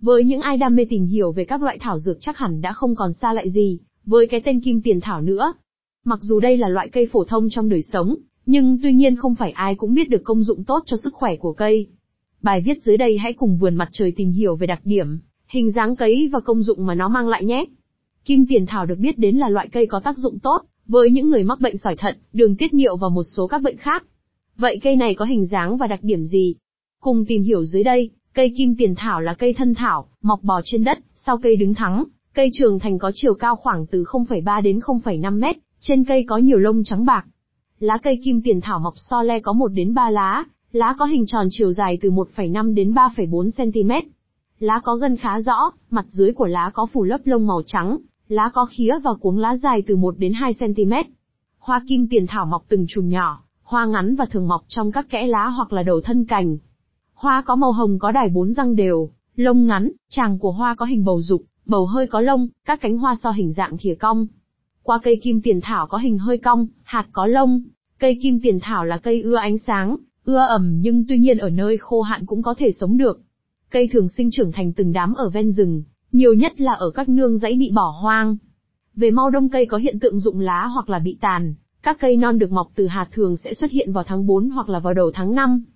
Với những ai đam mê tìm hiểu về các loại thảo dược chắc hẳn đã không còn xa lại gì, với cái tên kim tiền thảo nữa. Mặc dù đây là loại cây phổ thông trong đời sống, nhưng tuy nhiên không phải ai cũng biết được công dụng tốt cho sức khỏe của cây. Bài viết dưới đây hãy cùng vườn mặt trời tìm hiểu về đặc điểm, hình dáng cấy và công dụng mà nó mang lại nhé. Kim tiền thảo được biết đến là loại cây có tác dụng tốt với những người mắc bệnh sỏi thận, đường tiết niệu và một số các bệnh khác. Vậy cây này có hình dáng và đặc điểm gì? Cùng tìm hiểu dưới đây, cây kim tiền thảo là cây thân thảo, mọc bò trên đất, sau cây đứng thắng, cây trưởng thành có chiều cao khoảng từ 0,3 đến 0,5 mét, trên cây có nhiều lông trắng bạc. Lá cây kim tiền thảo mọc so le có 1 đến 3 lá, lá có hình tròn chiều dài từ 1,5 đến 3,4 cm. Lá có gân khá rõ, mặt dưới của lá có phủ lớp lông màu trắng, lá có khía và cuống lá dài từ 1 đến 2 cm. Hoa kim tiền thảo mọc từng chùm nhỏ, hoa ngắn và thường mọc trong các kẽ lá hoặc là đầu thân cành. Hoa có màu hồng có đài bốn răng đều, lông ngắn, tràng của hoa có hình bầu dục, bầu hơi có lông, các cánh hoa so hình dạng thìa cong. Qua cây kim tiền thảo có hình hơi cong, hạt có lông. Cây kim tiền thảo là cây ưa ánh sáng, ưa ẩm nhưng tuy nhiên ở nơi khô hạn cũng có thể sống được. Cây thường sinh trưởng thành từng đám ở ven rừng, nhiều nhất là ở các nương dãy bị bỏ hoang. Về mau đông cây có hiện tượng rụng lá hoặc là bị tàn, các cây non được mọc từ hạt thường sẽ xuất hiện vào tháng 4 hoặc là vào đầu tháng 5.